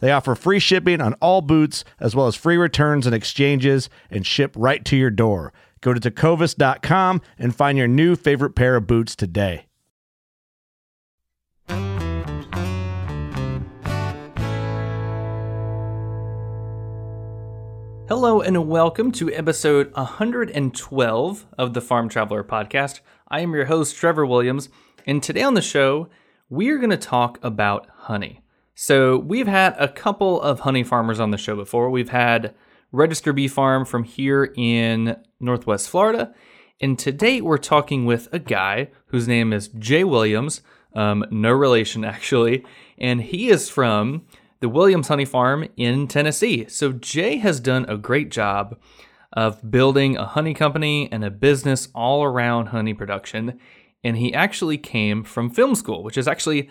They offer free shipping on all boots, as well as free returns and exchanges, and ship right to your door. Go to tecovas.com and find your new favorite pair of boots today. Hello and welcome to episode 112 of the Farm Traveler podcast. I am your host, Trevor Williams, and today on the show, we are going to talk about honey. So, we've had a couple of honey farmers on the show before. We've had Register Bee Farm from here in Northwest Florida, and today we're talking with a guy whose name is Jay Williams, um, no relation actually, and he is from the Williams Honey Farm in Tennessee. So Jay has done a great job of building a honey company and a business all around honey production. And he actually came from film school, which is actually,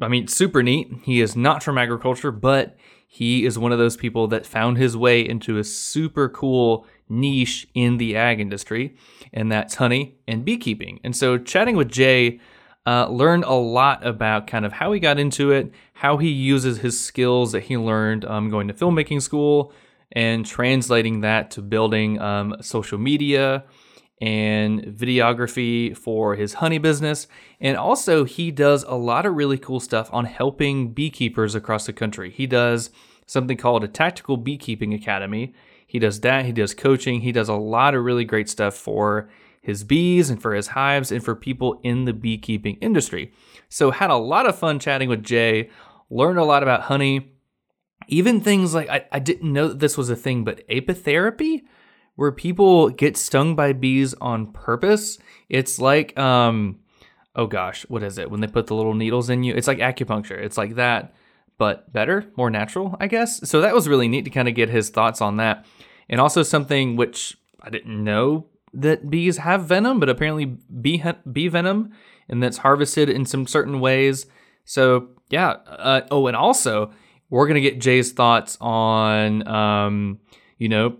I mean, super neat. He is not from agriculture, but he is one of those people that found his way into a super cool niche in the ag industry, and that's honey and beekeeping. And so, chatting with Jay, uh, learned a lot about kind of how he got into it, how he uses his skills that he learned um, going to filmmaking school, and translating that to building um, social media and videography for his honey business. And also, he does a lot of really cool stuff on helping beekeepers across the country. He does something called a Tactical Beekeeping Academy. He does that, he does coaching, he does a lot of really great stuff for his bees and for his hives and for people in the beekeeping industry. So, had a lot of fun chatting with Jay, learned a lot about honey, even things like I, I didn't know that this was a thing, but apitherapy, where people get stung by bees on purpose. It's like, um, oh gosh, what is it? When they put the little needles in you, it's like acupuncture. It's like that, but better, more natural, I guess. So that was really neat to kind of get his thoughts on that. And also something which I didn't know that bees have venom, but apparently bee bee venom, and that's harvested in some certain ways. So yeah. Uh, oh, and also we're gonna get Jay's thoughts on, um, you know,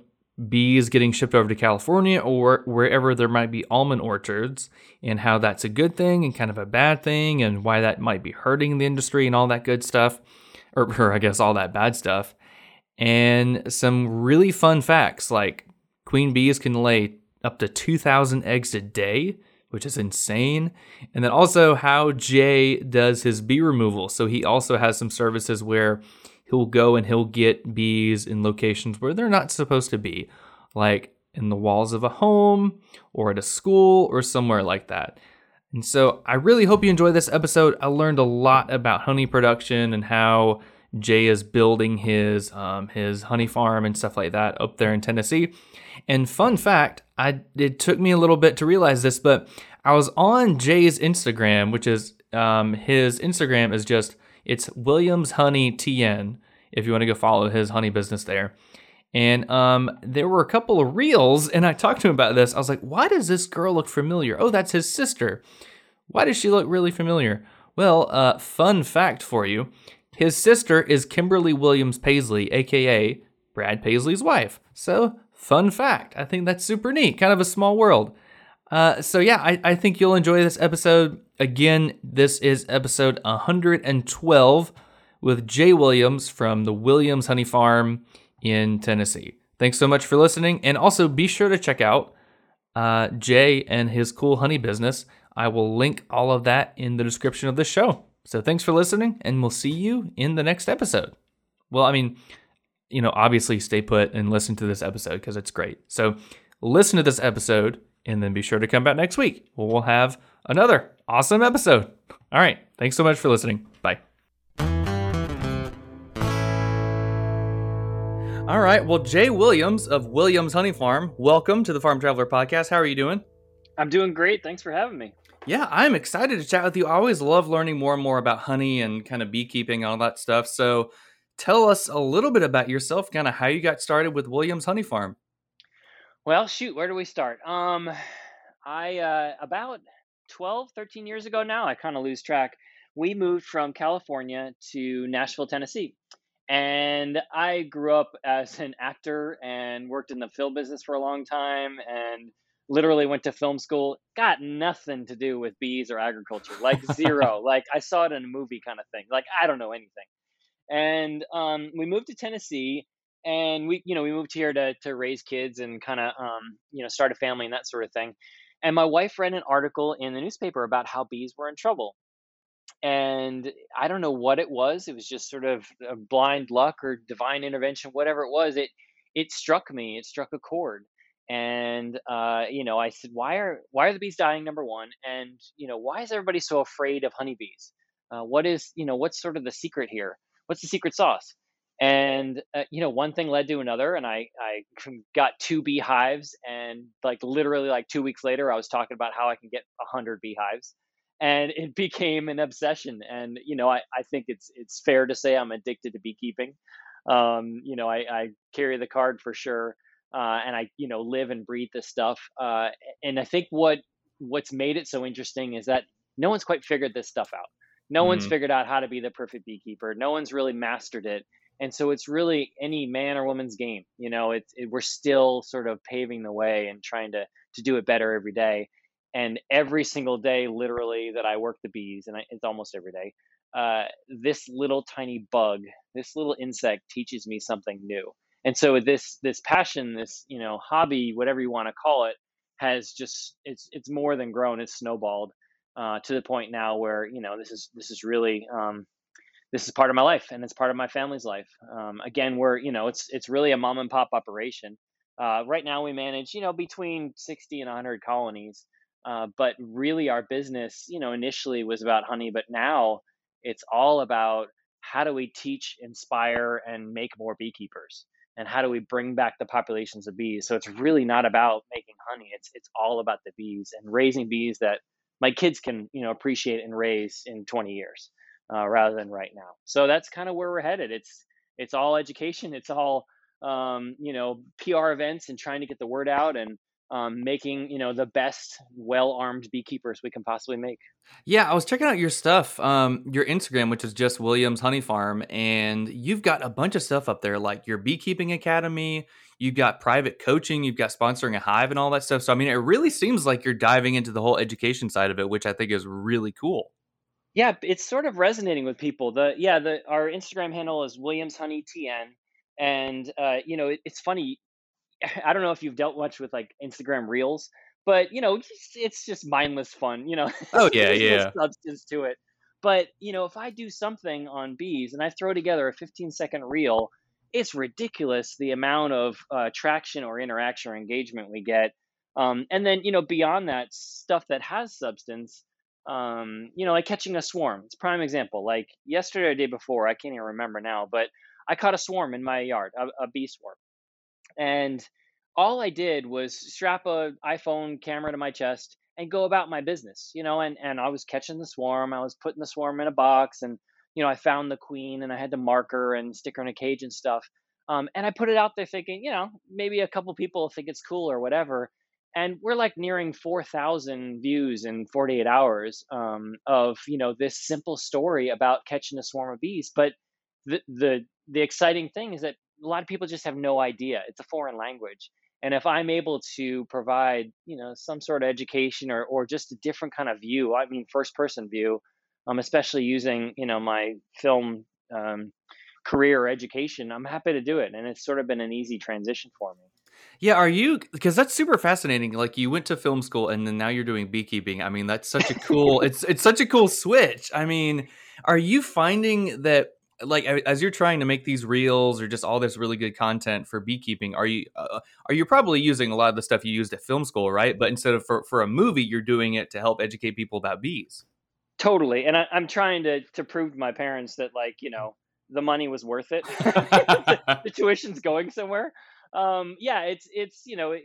bees getting shipped over to California or wherever there might be almond orchards, and how that's a good thing and kind of a bad thing, and why that might be hurting the industry and all that good stuff, or, or I guess all that bad stuff, and some really fun facts like queen bees can lay up to 2,000 eggs a day, which is insane. And then also how Jay does his bee removal. So he also has some services where he'll go and he'll get bees in locations where they're not supposed to be, like in the walls of a home or at a school or somewhere like that. And so I really hope you enjoy this episode. I learned a lot about honey production and how Jay is building his um, his honey farm and stuff like that up there in Tennessee. And fun fact, I it took me a little bit to realize this, but I was on Jay's Instagram, which is um, his Instagram is just it's Williams Honey TN. If you want to go follow his honey business there. And um, there were a couple of reels, and I talked to him about this. I was like, why does this girl look familiar? Oh, that's his sister. Why does she look really familiar? Well, uh, fun fact for you his sister is Kimberly Williams Paisley, aka Brad Paisley's wife. So, Fun fact. I think that's super neat. Kind of a small world. Uh, so, yeah, I, I think you'll enjoy this episode. Again, this is episode 112 with Jay Williams from the Williams Honey Farm in Tennessee. Thanks so much for listening. And also be sure to check out uh, Jay and his cool honey business. I will link all of that in the description of this show. So thanks for listening, and we'll see you in the next episode. Well, I mean, you know, obviously stay put and listen to this episode because it's great. So listen to this episode and then be sure to come back next week. We'll have another awesome episode. All right. Thanks so much for listening. All right. Well, Jay Williams of Williams Honey Farm, welcome to the Farm Traveler Podcast. How are you doing? I'm doing great. Thanks for having me. Yeah, I'm excited to chat with you. I always love learning more and more about honey and kind of beekeeping and all that stuff. So tell us a little bit about yourself, kind of how you got started with Williams Honey Farm. Well, shoot, where do we start? Um, I, uh, about 12, 13 years ago now, I kind of lose track. We moved from California to Nashville, Tennessee. And I grew up as an actor and worked in the film business for a long time and literally went to film school. Got nothing to do with bees or agriculture, like zero. like I saw it in a movie kind of thing. Like I don't know anything. And um, we moved to Tennessee and we, you know, we moved here to, to raise kids and kind of, um, you know, start a family and that sort of thing. And my wife read an article in the newspaper about how bees were in trouble and I don't know what it was. It was just sort of a blind luck or divine intervention, whatever it was. It it struck me. It struck a chord, and uh, you know, I said, "Why are why are the bees dying?" Number one, and you know, why is everybody so afraid of honeybees? Uh, what is you know, what's sort of the secret here? What's the secret sauce? And uh, you know, one thing led to another, and I I got two beehives, and like literally like two weeks later, I was talking about how I can get a hundred beehives and it became an obsession. And you know, I, I think it's it's fair to say I'm addicted to beekeeping. Um, you know, I, I carry the card for sure, uh, and I you know live and breathe this stuff. Uh, and I think what what's made it so interesting is that no one's quite figured this stuff out. No mm-hmm. one's figured out how to be the perfect beekeeper. No one's really mastered it. And so it's really any man or woman's game. You know, it's it, we're still sort of paving the way and trying to to do it better every day and every single day literally that i work the bees and I, it's almost every day uh, this little tiny bug this little insect teaches me something new. And so this this passion this you know hobby whatever you want to call it has just it's it's more than grown it's snowballed uh, to the point now where you know this is this is really um, this is part of my life and it's part of my family's life. Um, again we're you know it's it's really a mom and pop operation. Uh, right now we manage you know between 60 and 100 colonies uh, but really, our business, you know, initially was about honey, but now it's all about how do we teach, inspire, and make more beekeepers, and how do we bring back the populations of bees. So it's really not about making honey; it's it's all about the bees and raising bees that my kids can, you know, appreciate and raise in 20 years, uh, rather than right now. So that's kind of where we're headed. It's it's all education. It's all um, you know PR events and trying to get the word out and um, making you know the best well-armed beekeepers we can possibly make. Yeah, I was checking out your stuff, um, your Instagram, which is just Williams Honey Farm, and you've got a bunch of stuff up there, like your beekeeping academy. You've got private coaching. You've got sponsoring a hive and all that stuff. So I mean, it really seems like you're diving into the whole education side of it, which I think is really cool. Yeah, it's sort of resonating with people. The yeah, the our Instagram handle is Williams Honey TN, and uh, you know it, it's funny I don't know if you've dealt much with like Instagram Reels, but you know, it's just mindless fun. You know. Oh yeah, yeah. No substance to it, but you know, if I do something on bees and I throw together a 15 second reel, it's ridiculous the amount of uh, traction or interaction or engagement we get. Um, and then you know, beyond that, stuff that has substance. Um, you know, like catching a swarm. It's prime example. Like yesterday or day before, I can't even remember now, but I caught a swarm in my yard, a, a bee swarm and all I did was strap a iPhone camera to my chest and go about my business, you know, and, and I was catching the swarm. I was putting the swarm in a box and, you know, I found the queen and I had to mark her and stick her in a cage and stuff. Um, and I put it out there thinking, you know, maybe a couple people think it's cool or whatever. And we're like nearing 4,000 views in 48 hours um, of, you know, this simple story about catching a swarm of bees. But the, the, the exciting thing is that a lot of people just have no idea. It's a foreign language. and if i'm able to provide you know some sort of education or or just a different kind of view i mean first person view um, especially using you know my film um, career education i'm happy to do it and it's sort of been an easy transition for me yeah, are you because that's super fascinating. Like you went to film school and then now you're doing beekeeping. I mean, that's such a cool it's it's such a cool switch. I mean, are you finding that like as you're trying to make these reels or just all this really good content for beekeeping, are you uh, are you probably using a lot of the stuff you used at film school, right? But instead of for for a movie, you're doing it to help educate people about bees. Totally, and I, I'm trying to to prove to my parents that like you know the money was worth it. the, the tuition's going somewhere um, yeah, it's it's you know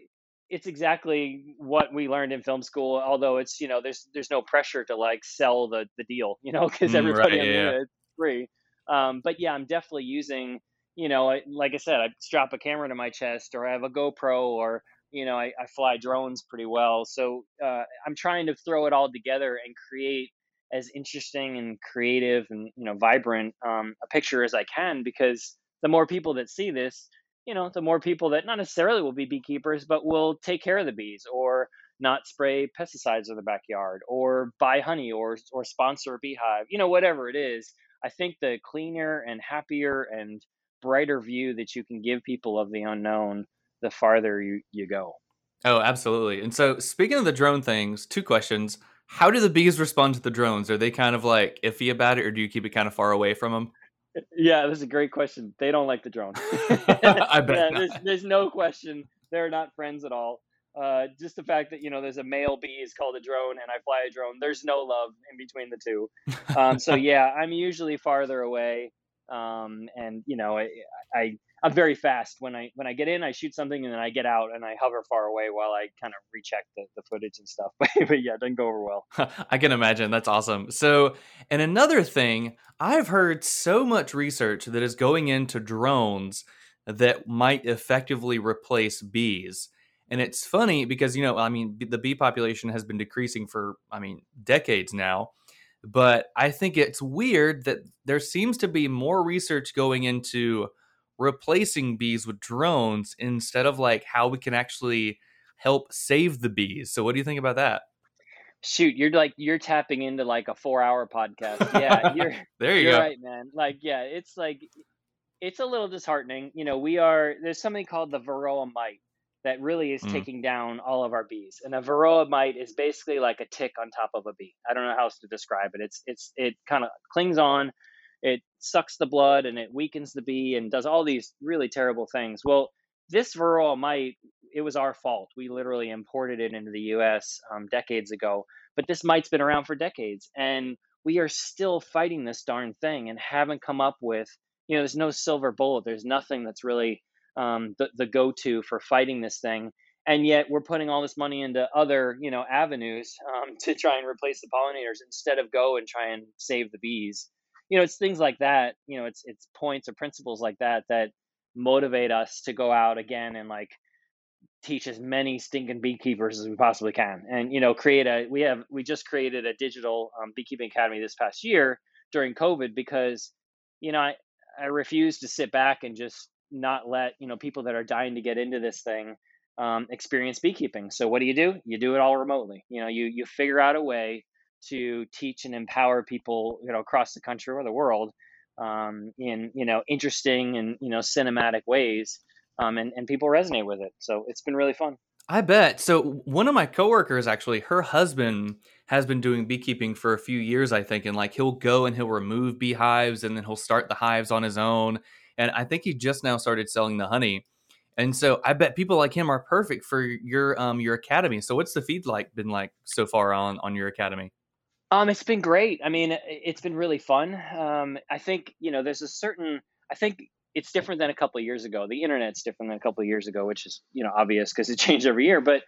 it's exactly what we learned in film school. Although it's you know there's there's no pressure to like sell the the deal, you know, because mm, everybody right, yeah. it's free. Um, but yeah, I'm definitely using you know like I said, I strap a camera to my chest, or I have a GoPro, or you know I, I fly drones pretty well. So uh, I'm trying to throw it all together and create as interesting and creative and you know vibrant um, a picture as I can because the more people that see this you know, the more people that not necessarily will be beekeepers, but will take care of the bees or not spray pesticides in the backyard or buy honey or or sponsor a beehive, you know, whatever it is. I think the cleaner and happier and brighter view that you can give people of the unknown, the farther you, you go. Oh, absolutely. And so speaking of the drone things, two questions. How do the bees respond to the drones? Are they kind of like iffy about it or do you keep it kind of far away from them? Yeah, this is a great question. They don't like the drone. I bet. Yeah, there's, there's no question. They're not friends at all. Uh, just the fact that you know there's a male bee is called a drone, and I fly a drone. There's no love in between the two. Um, so yeah, I'm usually farther away, um, and you know I, I I'm very fast when I when I get in, I shoot something, and then I get out and I hover far away while I kind of recheck the, the footage and stuff. but, but yeah, it doesn't go over well. I can imagine. That's awesome. So, and another thing, I've heard so much research that is going into drones that might effectively replace bees. And it's funny because you know, I mean, the bee population has been decreasing for, I mean, decades now. But I think it's weird that there seems to be more research going into replacing bees with drones instead of like how we can actually help save the bees. So what do you think about that? Shoot, you're like you're tapping into like a four hour podcast. Yeah, you're there you you're go. right, man. Like, yeah, it's like it's a little disheartening. You know, we are there's something called the Varroa mite that really is mm. taking down all of our bees. And a Varroa mite is basically like a tick on top of a bee. I don't know how else to describe it. It's it's it kind of clings on it sucks the blood and it weakens the bee and does all these really terrible things. Well, this varroa mite, it was our fault. We literally imported it into the U.S. Um, decades ago, but this mite's been around for decades, and we are still fighting this darn thing and haven't come up with, you know, there's no silver bullet. There's nothing that's really um, the, the go-to for fighting this thing. And yet we're putting all this money into other you know avenues um, to try and replace the pollinators instead of go and try and save the bees. You know it's things like that you know it's it's points or principles like that that motivate us to go out again and like teach as many stinking beekeepers as we possibly can. And you know create a we have we just created a digital um, beekeeping academy this past year during covid because you know i i refuse to sit back and just not let you know people that are dying to get into this thing um, experience beekeeping so what do you do you do it all remotely you know you you figure out a way to teach and empower people, you know, across the country or the world um, in, you know, interesting and, you know, cinematic ways. Um, and, and people resonate with it. So it's been really fun. I bet. So one of my coworkers actually, her husband has been doing beekeeping for a few years, I think, and like he'll go and he'll remove beehives and then he'll start the hives on his own. And I think he just now started selling the honey. And so I bet people like him are perfect for your um your academy. So what's the feed like been like so far on on your academy? Um, it's been great. I mean, it's been really fun. Um, I think you know, there's a certain. I think it's different than a couple of years ago. The internet's different than a couple of years ago, which is you know obvious because it changed every year. But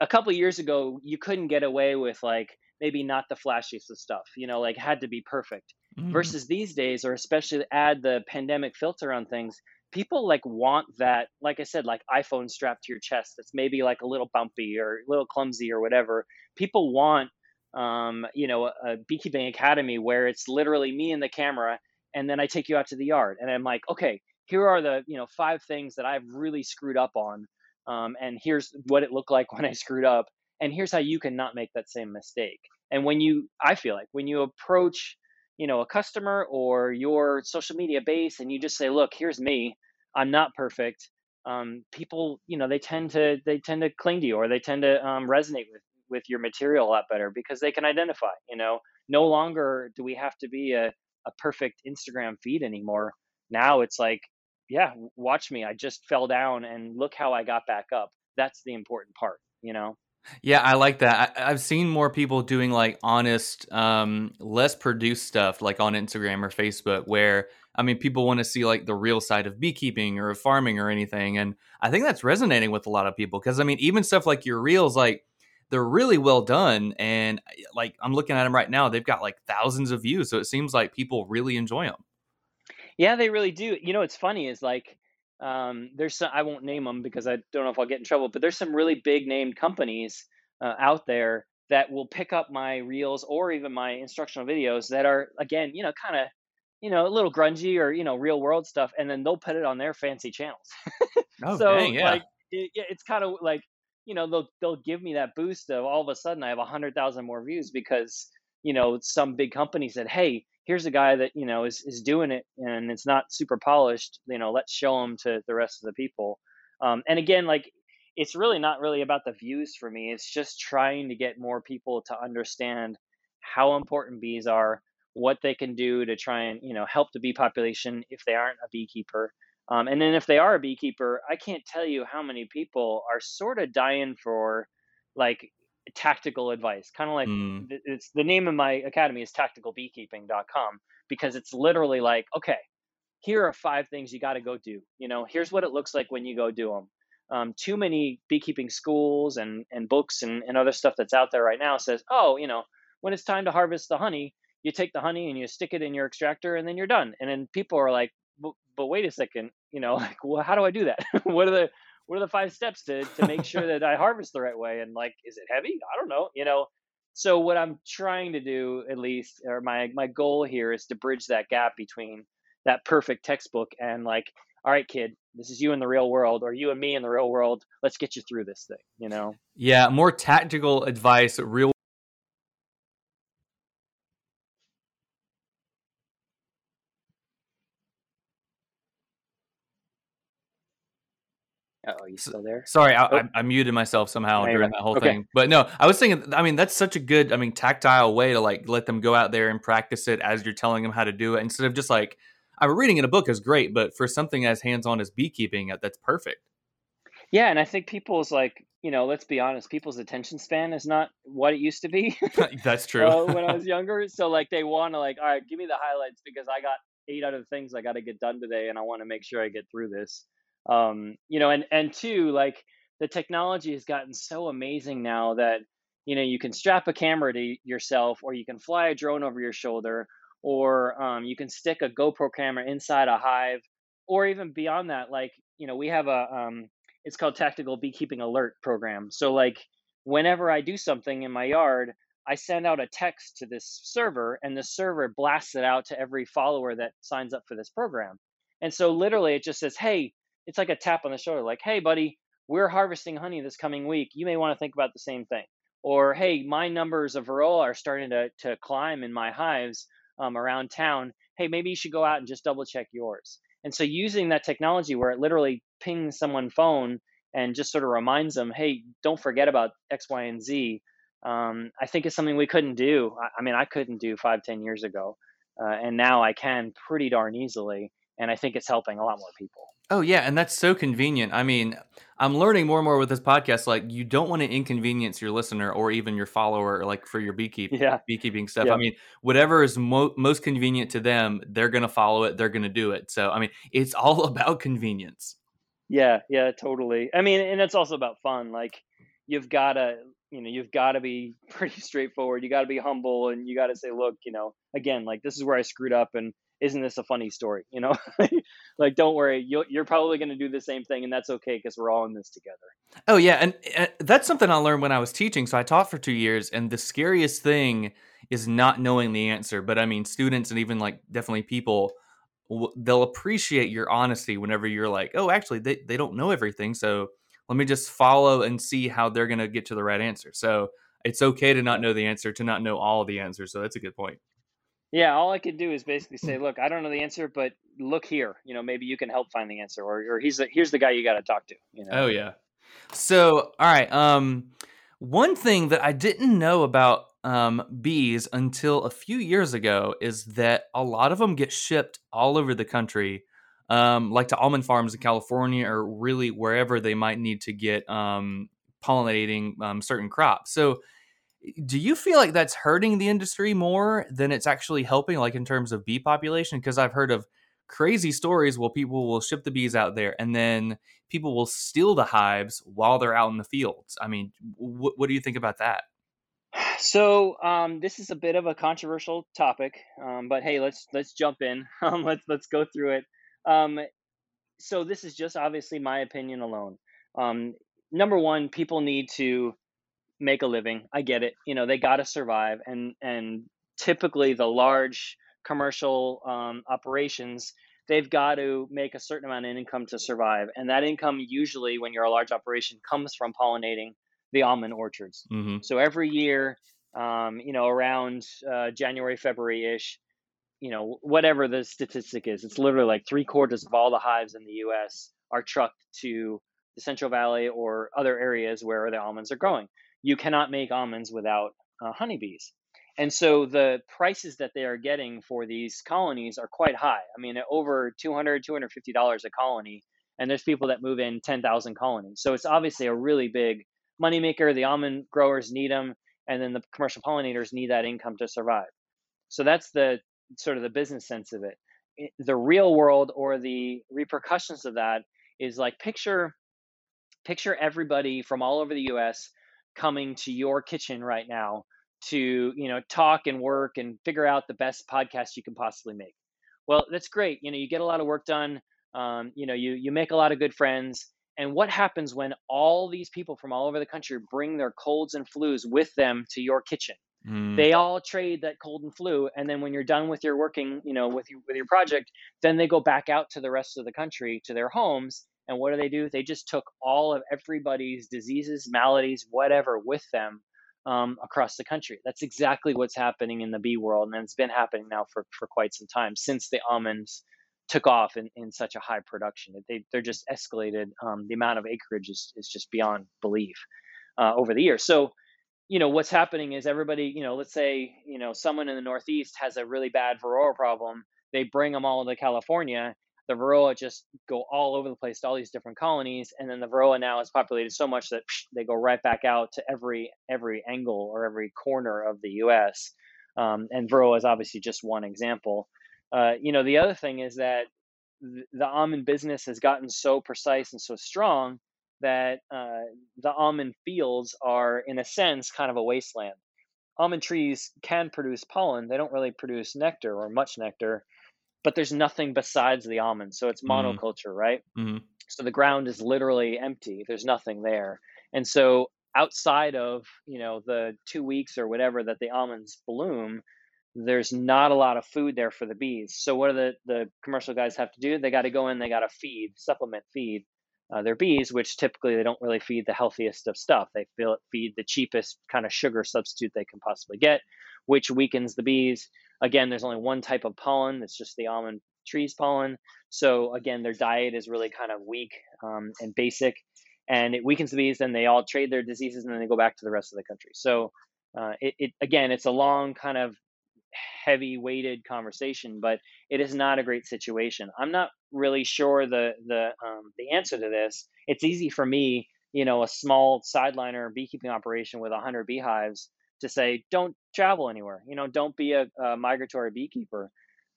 a couple of years ago, you couldn't get away with like maybe not the flashiest of stuff. You know, like had to be perfect. Mm. Versus these days, or especially add the pandemic filter on things, people like want that. Like I said, like iPhone strapped to your chest. That's maybe like a little bumpy or a little clumsy or whatever. People want um, you know, a, a beekeeping academy where it's literally me and the camera, and then I take you out to the yard, and I'm like, okay, here are the you know five things that I've really screwed up on um, and here's what it looked like when I screwed up, and here's how you can not make that same mistake. And when you, I feel like when you approach, you know, a customer or your social media base, and you just say, look, here's me, I'm not perfect. Um, people, you know, they tend to they tend to cling to you, or they tend to um, resonate with with your material a lot better because they can identify. You know, no longer do we have to be a a perfect Instagram feed anymore. Now it's like, yeah, watch me. I just fell down and look how I got back up. That's the important part, you know? Yeah, I like that. I, have seen more people doing like honest, um, less produced stuff like on Instagram or Facebook where I mean people want to see like the real side of beekeeping or of farming or anything. And I think that's resonating with a lot of people because I mean, even stuff like your reels, like they're really well done and like i'm looking at them right now they've got like thousands of views so it seems like people really enjoy them yeah they really do you know what's funny is like um, there's some i won't name them because i don't know if i'll get in trouble but there's some really big named companies uh, out there that will pick up my reels or even my instructional videos that are again you know kind of you know a little grungy or you know real world stuff and then they'll put it on their fancy channels oh, so dang, yeah. like it, it's kind of like you know they'll they'll give me that boost of all of a sudden I have a hundred thousand more views because you know some big company said, hey, here's a guy that you know is is doing it and it's not super polished. You know, let's show him to the rest of the people. Um, and again, like it's really not really about the views for me. It's just trying to get more people to understand how important bees are, what they can do to try and you know help the bee population if they aren't a beekeeper um, and then if they are a beekeeper, I can't tell you how many people are sort of dying for like tactical advice. Kind of like mm. it's the name of my academy is tacticalbeekeeping.com because it's literally like, okay, here are five things you got to go do. You know, here's what it looks like when you go do them. Um, too many beekeeping schools and, and books and, and other stuff that's out there right now says, oh, you know, when it's time to harvest the honey, you take the honey and you stick it in your extractor and then you're done. And then people are like, but, but wait a second, you know, like, well, how do I do that? what are the what are the five steps to to make sure that I harvest the right way? And like, is it heavy? I don't know, you know. So what I'm trying to do, at least, or my my goal here is to bridge that gap between that perfect textbook and like, all right, kid, this is you in the real world, or you and me in the real world. Let's get you through this thing, you know. Yeah, more tactical advice, real you still there? Sorry, I, oh. I, I muted myself somehow during that whole okay. thing. But no, I was thinking. I mean, that's such a good, I mean, tactile way to like let them go out there and practice it as you're telling them how to do it, instead of just like, I am reading in a book is great, but for something as hands-on as beekeeping, uh, that's perfect. Yeah, and I think people's like, you know, let's be honest, people's attention span is not what it used to be. that's true. uh, when I was younger, so like they want to like, all right, give me the highlights because I got eight out of the things I got to get done today, and I want to make sure I get through this um, you know and and two like the technology has gotten so amazing now that you know you can strap a camera to yourself or you can fly a drone over your shoulder or um, you can stick a gopro camera inside a hive or even beyond that like you know we have a um, it's called tactical beekeeping alert program. So like whenever i do something in my yard i send out a text to this server and the server blasts it out to every follower that signs up for this program. And so literally it just says hey it's like a tap on the shoulder, like, hey, buddy, we're harvesting honey this coming week. You may want to think about the same thing. Or, hey, my numbers of varroa are starting to, to climb in my hives um, around town. Hey, maybe you should go out and just double check yours. And so, using that technology where it literally pings someone phone and just sort of reminds them, hey, don't forget about X, Y, and Z, um, I think is something we couldn't do. I, I, mean, I couldn't do five, ten years ago. Uh, and now I can pretty darn easily. And I think it's helping a lot more people. Oh yeah, and that's so convenient. I mean, I'm learning more and more with this podcast. Like, you don't want to inconvenience your listener or even your follower, like for your beekeeping, yeah. beekeeping stuff. I mean, whatever is mo- most convenient to them, they're going to follow it. They're going to do it. So, I mean, it's all about convenience. Yeah, yeah, totally. I mean, and it's also about fun. Like, you've got to, you know, you've got to be pretty straightforward. You got to be humble, and you got to say, look, you know, again, like this is where I screwed up, and isn't this a funny story? You know, like don't worry, you you're probably going to do the same thing, and that's okay because we're all in this together. Oh yeah, and, and that's something I learned when I was teaching. So I taught for two years, and the scariest thing is not knowing the answer. But I mean, students and even like definitely people they'll appreciate your honesty whenever you're like, oh, actually, they, they don't know everything. So let me just follow and see how they're going to get to the right answer. So it's okay to not know the answer, to not know all the answers. So that's a good point. Yeah, all I could do is basically say, look, I don't know the answer, but look here. You know, maybe you can help find the answer, or, or he's the, here's the guy you got to talk to. You know? Oh yeah. So all right. Um, one thing that I didn't know about um, bees until a few years ago is that a lot of them get shipped all over the country, um, like to almond farms in California or really wherever they might need to get um, pollinating um, certain crops. So, do you feel like that's hurting the industry more than it's actually helping, like in terms of bee population? Because I've heard of crazy stories where people will ship the bees out there and then people will steal the hives while they're out in the fields. I mean, wh- what do you think about that? So um, this is a bit of a controversial topic, um, but hey, let's let's jump in. Um, let's let's go through it. Um, so this is just obviously my opinion alone. Um, number one, people need to make a living. I get it. You know, they got to survive, and and typically the large commercial um, operations they've got to make a certain amount of income to survive, and that income usually, when you're a large operation, comes from pollinating the almond orchards. Mm-hmm. So every year, um, you know, around uh, January, February ish, you know, whatever the statistic is, it's literally like three quarters of all the hives in the U.S. are trucked to the Central Valley or other areas where the almonds are growing. You cannot make almonds without uh, honeybees. And so the prices that they are getting for these colonies are quite high. I mean, over $200, $250 a colony. And there's people that move in 10,000 colonies. So it's obviously a really big moneymaker. The almond growers need them, and then the commercial pollinators need that income to survive. So that's the sort of the business sense of it. The real world or the repercussions of that is like picture picture everybody from all over the US coming to your kitchen right now to, you know, talk and work and figure out the best podcast you can possibly make. Well, that's great. You know, you get a lot of work done. Um, you know, you you make a lot of good friends and what happens when all these people from all over the country bring their colds and flus with them to your kitchen? Mm. They all trade that cold and flu, and then when you're done with your working, you know, with your with your project, then they go back out to the rest of the country to their homes. And what do they do? They just took all of everybody's diseases, maladies, whatever, with them um, across the country. That's exactly what's happening in the bee world, and it's been happening now for for quite some time since the almonds took off in, in such a high production. They, they're just escalated. Um, the amount of acreage is, is just beyond belief uh, over the years. So, you know, what's happening is everybody, you know, let's say, you know, someone in the Northeast has a really bad varroa problem. They bring them all to California. The varroa just go all over the place to all these different colonies, and then the varroa now is populated so much that psh, they go right back out to every every angle or every corner of the U.S. Um, and varroa is obviously just one example. Uh, you know, the other thing is that th- the almond business has gotten so precise and so strong that uh, the almond fields are, in a sense, kind of a wasteland. Almond trees can produce pollen; they don't really produce nectar or much nectar, but there's nothing besides the almonds, so it's mm-hmm. monoculture, mm. right? Mm-hmm. So the ground is literally empty. There's nothing there, and so outside of you know the two weeks or whatever that the almonds bloom, there's not a lot of food there for the bees. So what do the, the commercial guys have to do? They got to go in, they got to feed, supplement feed uh, their bees, which typically they don't really feed the healthiest of stuff. They feel feed the cheapest kind of sugar substitute they can possibly get, which weakens the bees. Again, there's only one type of pollen. It's just the almond trees pollen. So again, their diet is really kind of weak um, and basic, and it weakens the bees. Then they all trade their diseases, and then they go back to the rest of the country. So uh, it, it, again, it's a long kind of heavy weighted conversation, but it is not a great situation. I'm not really sure the the um, the answer to this. It's easy for me, you know, a small sideliner beekeeping operation with 100 beehives to say, don't travel anywhere. You know, don't be a, a migratory beekeeper.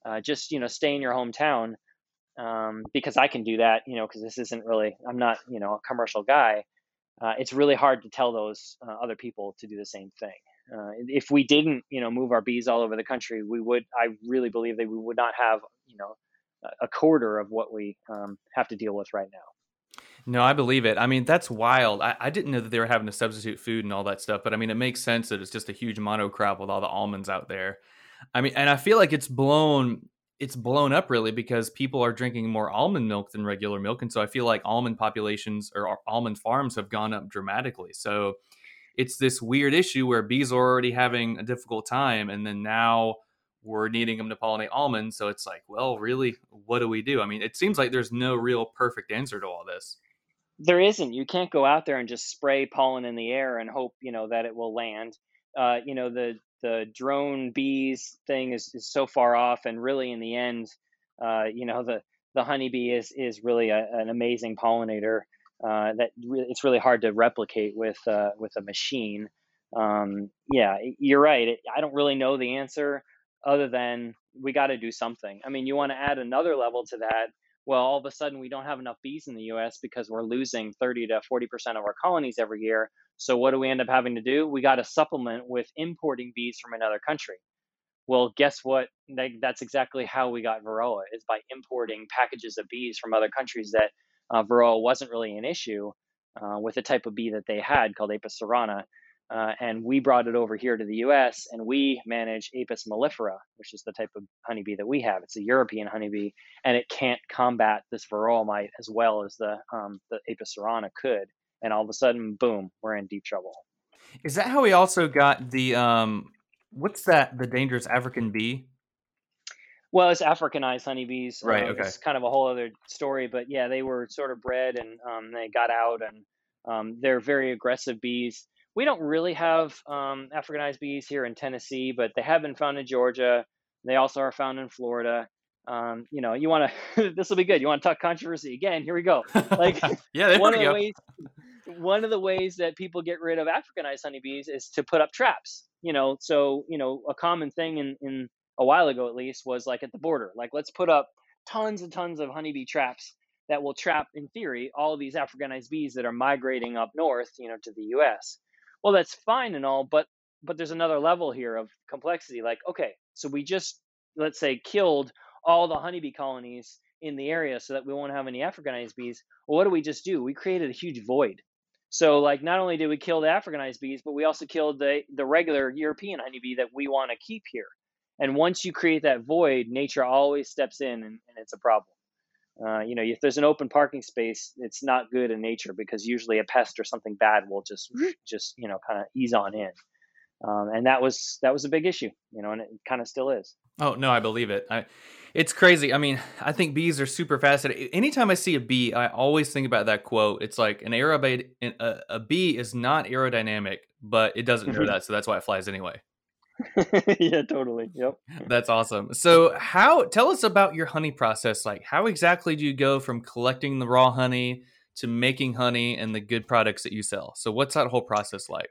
Uh, just you know, stay in your hometown um, because I can do that. You know, because this isn't really. I'm not you know a commercial guy. Uh, it's really hard to tell those uh, other people to do the same thing. Uh, if we didn't, you know, move our bees all over the country, we would. I really believe that we would not have, you know, a quarter of what we um, have to deal with right now. No, I believe it. I mean, that's wild. I, I, didn't know that they were having to substitute food and all that stuff, but I mean, it makes sense that it's just a huge monocrop with all the almonds out there. I mean, and I feel like it's blown it's blown up really because people are drinking more almond milk than regular milk and so i feel like almond populations or almond farms have gone up dramatically so it's this weird issue where bees are already having a difficult time and then now we're needing them to pollinate almonds so it's like well really what do we do i mean it seems like there's no real perfect answer to all this there isn't you can't go out there and just spray pollen in the air and hope you know that it will land. Uh, you know the the drone bees thing is, is so far off and really in the end uh, you know the the honeybee is is really a, an amazing pollinator uh, that re- it's really hard to replicate with uh, with a machine. Um, yeah you're right i don't really know the answer other than we got to do something. I mean you want to add another level to that well all of a sudden we don't have enough bees in the us because we're losing 30 to 40% of our colonies every year so what do we end up having to do? We got to supplement with importing bees from another country. Well, guess what? That's exactly how we got Varroa is by importing packages of bees from other countries that uh, Varroa wasn't really an issue uh, with the type of bee that they had called Apis cerana. Uh, and we brought it over here to the U.S. and we manage Apis mellifera, which is the type of honeybee that we have. It's a European honeybee, and it can't combat this varroa mite as well as the um, the Apis cerana could and all of a sudden, boom, we're in deep trouble. Is that how we also got the um, what's that? The dangerous African bee? Well, it's Africanized honeybees. Right. Um, okay. It's kind of a whole other story, but yeah, they were sort of bred and um, they got out, and um, they're very aggressive bees. We don't really have um, Africanized bees here in Tennessee, but they have been found in Georgia. They also are found in Florida. Um, you know, you want to. this will be good. You want to talk controversy again? Here we go. Like, yeah, one of the go. ways one of the ways that people get rid of Africanized honeybees is to put up traps. You know, so you know a common thing in in a while ago at least was like at the border, like let's put up tons and tons of honeybee traps that will trap, in theory, all of these Africanized bees that are migrating up north, you know, to the U.S. Well, that's fine and all, but but there's another level here of complexity. Like, okay, so we just let's say killed all the honeybee colonies in the area so that we won't have any Africanized bees. Well, what do we just do? We created a huge void so like not only did we kill the Africanized bees, but we also killed the the regular European honeybee that we want to keep here. And once you create that void, nature always steps in, and, and it's a problem. Uh, you know, if there's an open parking space, it's not good in nature because usually a pest or something bad will just just you know kind of ease on in. Um, and that was that was a big issue, you know, and it kind of still is. Oh no, I believe it. I, it's crazy. I mean, I think bees are super fascinating. Anytime I see a bee, I always think about that quote. It's like an aerobate, a, a bee is not aerodynamic, but it doesn't know mm-hmm. that, so that's why it flies anyway. yeah, totally. Yep. That's awesome. So, how tell us about your honey process? Like, how exactly do you go from collecting the raw honey to making honey and the good products that you sell? So, what's that whole process like?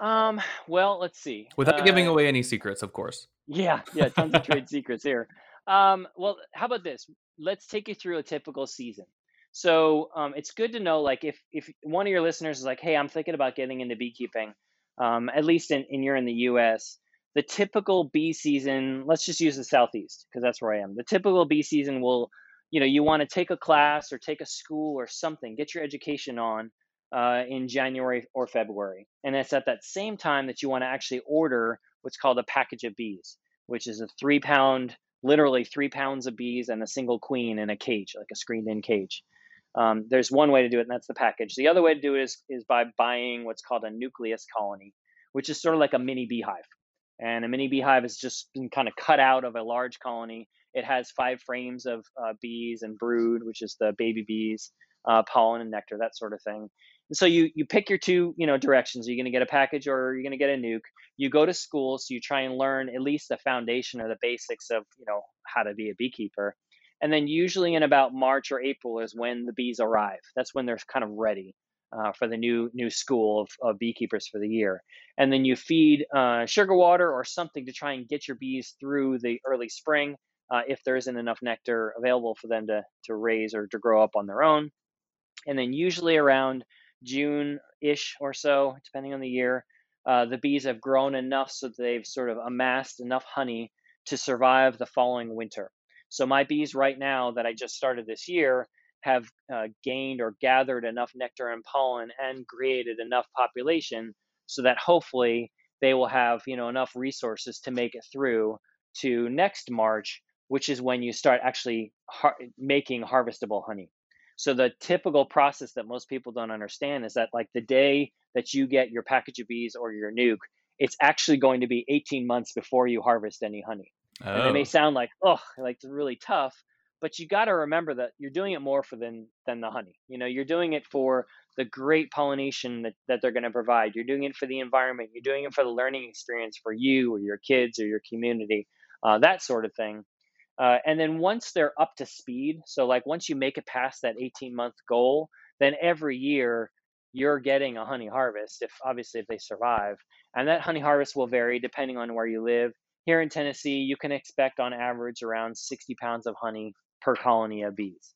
Um, well, let's see. Without uh, giving away any secrets, of course. Yeah, yeah, tons of trade secrets here. Um, well, how about this? Let's take you through a typical season. So um, it's good to know, like, if if one of your listeners is like, "Hey, I'm thinking about getting into beekeeping," um, at least in, in you're in the U.S., the typical bee season. Let's just use the southeast because that's where I am. The typical bee season will, you know, you want to take a class or take a school or something, get your education on uh, in January or February, and it's at that same time that you want to actually order what's called a package of bees, which is a three pound literally three pounds of bees and a single queen in a cage, like a screened in cage. Um, there's one way to do it, and that's the package. The other way to do it is, is by buying what's called a nucleus colony, which is sort of like a mini beehive. And a mini beehive has just been kind of cut out of a large colony. It has five frames of uh, bees and brood, which is the baby bees, uh, pollen and nectar, that sort of thing. And so you you pick your two you know directions. Are you going to get a package or are you going to get a nuc? You go to school, so you try and learn at least the foundation or the basics of you know how to be a beekeeper. And then usually in about March or April is when the bees arrive. That's when they're kind of ready uh, for the new new school of, of, beekeepers for the year. And then you feed uh, sugar water or something to try and get your bees through the early spring uh, if there isn't enough nectar available for them to to raise or to grow up on their own. And then usually around June ish or so, depending on the year, uh, the bees have grown enough so they've sort of amassed enough honey to survive the following winter. So my bees right now that I just started this year have uh, gained or gathered enough nectar and pollen and created enough population so that hopefully they will have you know enough resources to make it through to next March which is when you start actually har- making harvestable honey. So the typical process that most people don't understand is that like the day that you get your package of bees or your nuc, it's actually going to be 18 months before you harvest any honey. Oh. And it may sound like, oh, like it's really tough, but you got to remember that you're doing it more for than than the honey. You know, you're doing it for the great pollination that, that they're going to provide. You're doing it for the environment. You're doing it for the learning experience for you or your kids or your community, uh, that sort of thing. Uh, and then once they're up to speed, so like once you make it past that 18 month goal, then every year you're getting a honey harvest if obviously if they survive and that honey harvest will vary depending on where you live here in tennessee you can expect on average around 60 pounds of honey per colony of bees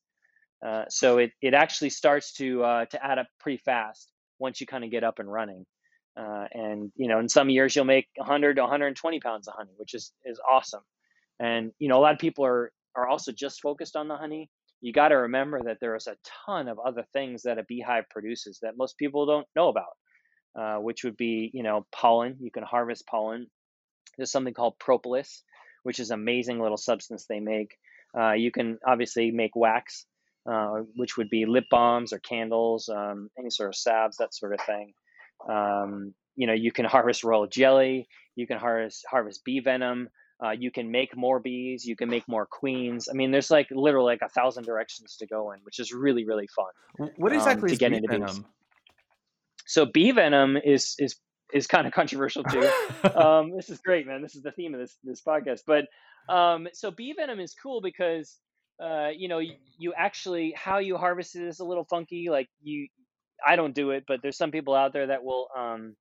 uh, so it, it actually starts to uh, to add up pretty fast once you kind of get up and running uh, and you know in some years you'll make 100 to 120 pounds of honey which is is awesome and you know a lot of people are are also just focused on the honey you got to remember that there is a ton of other things that a beehive produces that most people don't know about, uh, which would be, you know, pollen. You can harvest pollen. There's something called propolis, which is an amazing little substance they make. Uh, you can obviously make wax, uh, which would be lip balms or candles, um, any sort of salves, that sort of thing. Um, you know, you can harvest royal jelly. You can harvest harvest bee venom. Uh, you can make more bees. You can make more queens. I mean, there's like literally like a thousand directions to go in, which is really really fun. What um, exactly um, to get into venom? Bees. So bee venom is is is kind of controversial too. um, this is great, man. This is the theme of this this podcast. But um, so bee venom is cool because uh, you know you, you actually how you harvest it is a little funky. Like you, I don't do it, but there's some people out there that will um,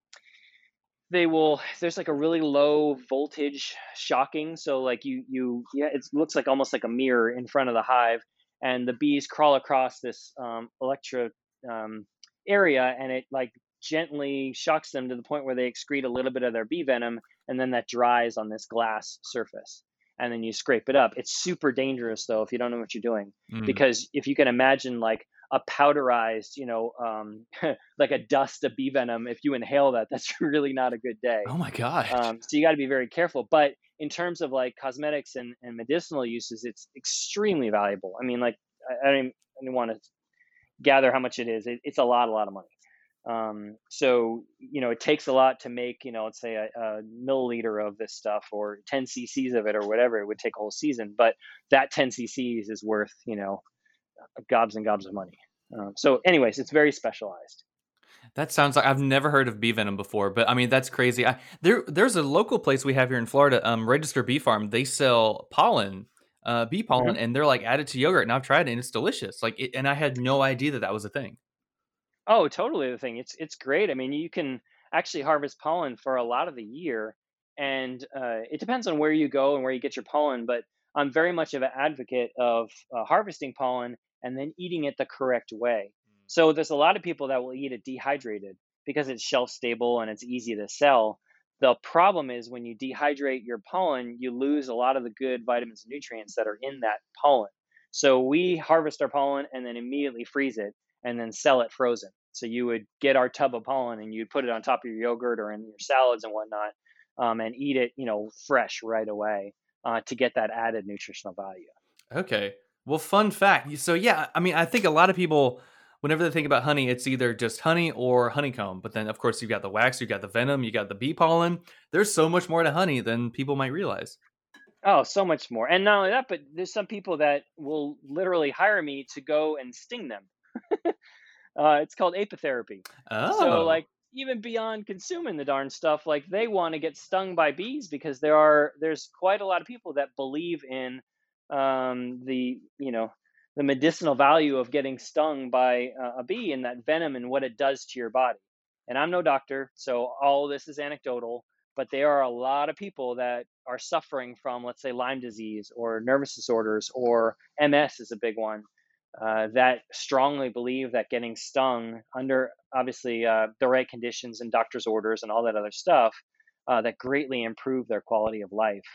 they will there's like a really low voltage shocking so like you you yeah it looks like almost like a mirror in front of the hive and the bees crawl across this um, electro um, area and it like gently shocks them to the point where they excrete a little bit of their bee venom and then that dries on this glass surface and then you scrape it up it's super dangerous though if you don't know what you're doing mm. because if you can imagine like a powderized, you know, um, like a dust of bee venom, if you inhale that, that's really not a good day. Oh my god! Um, so you got to be very careful. But in terms of like cosmetics and, and medicinal uses, it's extremely valuable. I mean, like I, I don't, even, want to gather how much it is. It, it's a lot, a lot of money. Um, so you know, it takes a lot to make you know, let's say a, a milliliter of this stuff or 10 cc's of it or whatever. It would take a whole season, but that 10 cc's is worth you know gobs and gobs of money. Um, so, anyways, it's very specialized. That sounds like I've never heard of bee venom before, but I mean that's crazy. I, there, there's a local place we have here in Florida, um, Register Bee Farm. They sell pollen, uh, bee pollen, mm-hmm. and they're like added to yogurt. And I've tried it, and it's delicious. Like, it, and I had no idea that that was a thing. Oh, totally the thing. It's it's great. I mean, you can actually harvest pollen for a lot of the year, and uh, it depends on where you go and where you get your pollen. But I'm very much of an advocate of uh, harvesting pollen and then eating it the correct way. Mm. So there's a lot of people that will eat it dehydrated because it's shelf stable and it's easy to sell. The problem is when you dehydrate your pollen, you lose a lot of the good vitamins and nutrients that are in that pollen. So we harvest our pollen and then immediately freeze it and then sell it frozen. So you would get our tub of pollen and you'd put it on top of your yogurt or in your salads and whatnot, um, and eat it, you know, fresh right away uh, to get that added nutritional value. Okay. Well, fun fact. So yeah, I mean, I think a lot of people, whenever they think about honey, it's either just honey or honeycomb. But then, of course, you've got the wax, you've got the venom, you got the bee pollen. There's so much more to honey than people might realize. Oh, so much more. And not only that, but there's some people that will literally hire me to go and sting them. uh, it's called apitherapy. Oh. So, like, even beyond consuming the darn stuff, like they want to get stung by bees because there are there's quite a lot of people that believe in um, the you know the medicinal value of getting stung by uh, a bee and that venom and what it does to your body. And I'm no doctor, so all this is anecdotal, but there are a lot of people that are suffering from, let's say, Lyme disease or nervous disorders or MS is a big one. Uh, that strongly believe that getting stung under obviously uh, the right conditions and doctor's orders and all that other stuff uh, that greatly improve their quality of life.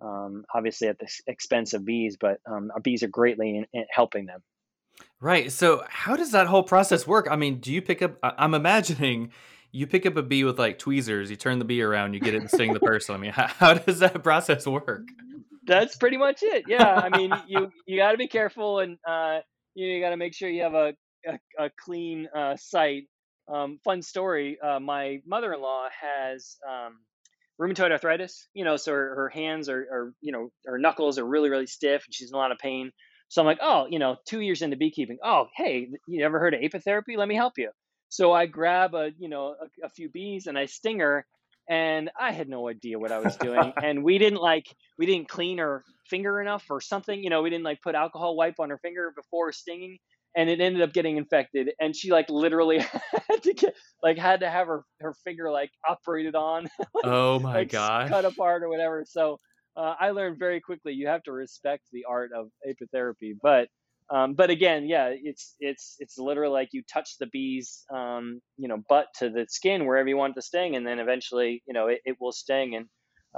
Um, obviously at the expense of bees, but um, bees are greatly in, in helping them. Right. So how does that whole process work? I mean, do you pick up? I'm imagining you pick up a bee with like tweezers, you turn the bee around, you get it and sting the person. I mean, how, how does that process work? That's pretty much it. Yeah, I mean, you you got to be careful, and uh, you, know, you got to make sure you have a a, a clean uh, site. Um, fun story. Uh, my mother-in-law has um, rheumatoid arthritis. You know, so her, her hands are, are, you know, her knuckles are really really stiff, and she's in a lot of pain. So I'm like, oh, you know, two years into beekeeping. Oh, hey, you ever heard of apitherapy? Let me help you. So I grab a, you know, a, a few bees and I sting her, and I had no idea what I was doing. and we didn't like, we didn't clean her finger enough or something. You know, we didn't like put alcohol wipe on her finger before stinging and it ended up getting infected and she like literally had to get like had to have her her finger like operated on like, oh my like, god cut apart or whatever so uh, i learned very quickly you have to respect the art of apitherapy but um, but again yeah it's it's it's literally like you touch the bee's um, you know butt to the skin wherever you want it to sting and then eventually you know it, it will sting and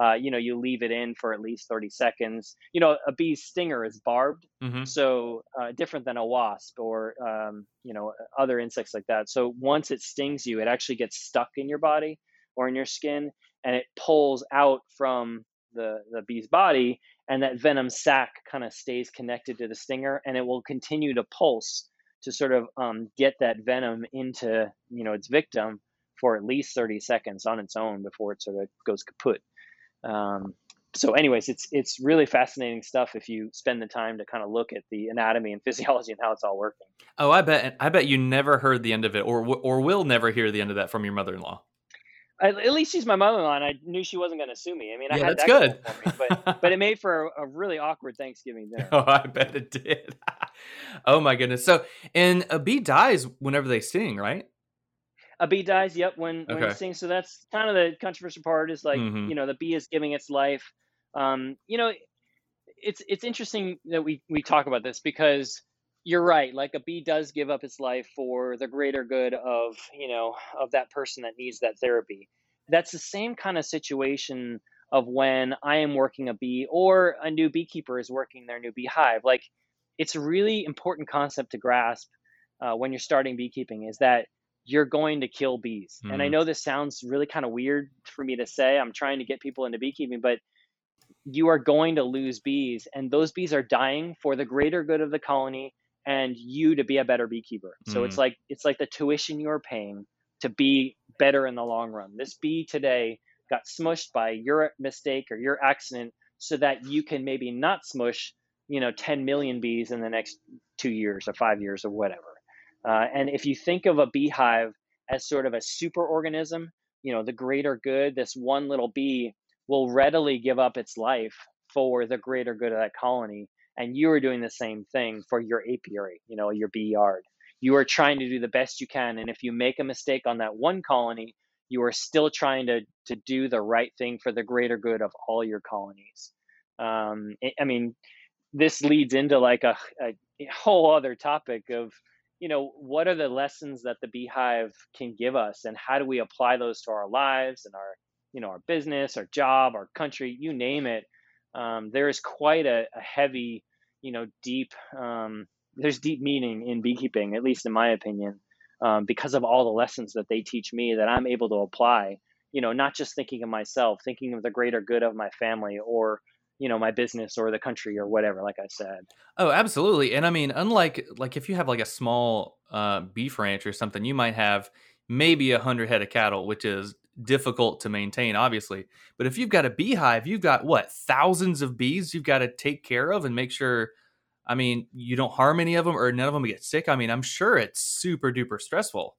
uh, you know, you leave it in for at least 30 seconds. You know, a bee's stinger is barbed, mm-hmm. so uh, different than a wasp or, um, you know, other insects like that. So once it stings you, it actually gets stuck in your body or in your skin and it pulls out from the, the bee's body and that venom sac kind of stays connected to the stinger and it will continue to pulse to sort of um, get that venom into, you know, its victim for at least 30 seconds on its own before it sort of goes kaput. Um, so anyways it's it's really fascinating stuff if you spend the time to kind of look at the anatomy and physiology and how it's all working oh i bet i bet you never heard the end of it or or will never hear the end of that from your mother-in-law At least she's my mother-in-law and i knew she wasn't going to sue me i mean yeah, i had that's that good me, but, but it made for a, a, really awkward thanksgiving dinner oh i bet it did oh my goodness so and a bee dies whenever they sting right a bee dies. Yep, when when okay. it stings. So that's kind of the controversial part. Is like mm-hmm. you know the bee is giving its life. Um, you know, it's it's interesting that we we talk about this because you're right. Like a bee does give up its life for the greater good of you know of that person that needs that therapy. That's the same kind of situation of when I am working a bee or a new beekeeper is working their new beehive. Like it's a really important concept to grasp uh, when you're starting beekeeping is that you're going to kill bees. Mm. And I mm-hmm. know this sounds really kind of weird for me to say. I'm trying to get people into beekeeping, but you are going to lose bees, and those bees are dying for the greater good of the colony and you to be a better beekeeper. Mm. So it's mm. like it's like the tuition you're paying to be better in the long run. This bee today got smushed by your mistake or your accident so that you can maybe not smush, you know, 10 million bees in the next 2 years or 5 years or whatever. Uh, and if you think of a beehive as sort of a super organism, you know, the greater good, this one little bee will readily give up its life for the greater good of that colony. And you are doing the same thing for your apiary, you know, your bee yard. You are trying to do the best you can. And if you make a mistake on that one colony, you are still trying to, to do the right thing for the greater good of all your colonies. Um, I mean, this leads into like a, a whole other topic of you know what are the lessons that the beehive can give us and how do we apply those to our lives and our you know our business our job our country you name it um, there is quite a, a, heavy you know deep um, there's deep meaning in beekeeping at least in my opinion um, because of all the lessons that they teach me that i'm able to apply you know not just thinking of myself thinking of the greater good of my family or you know my business or the country or whatever like i said. Oh absolutely and i mean unlike like if you have like a small uh, beef ranch or something you might have maybe a hundred head of cattle which is difficult to maintain obviously but if you've got a beehive you've got what thousands of bees you've got to take care of and make sure i mean you don't harm any of them or none of them get sick i mean i'm sure it's super duper stressful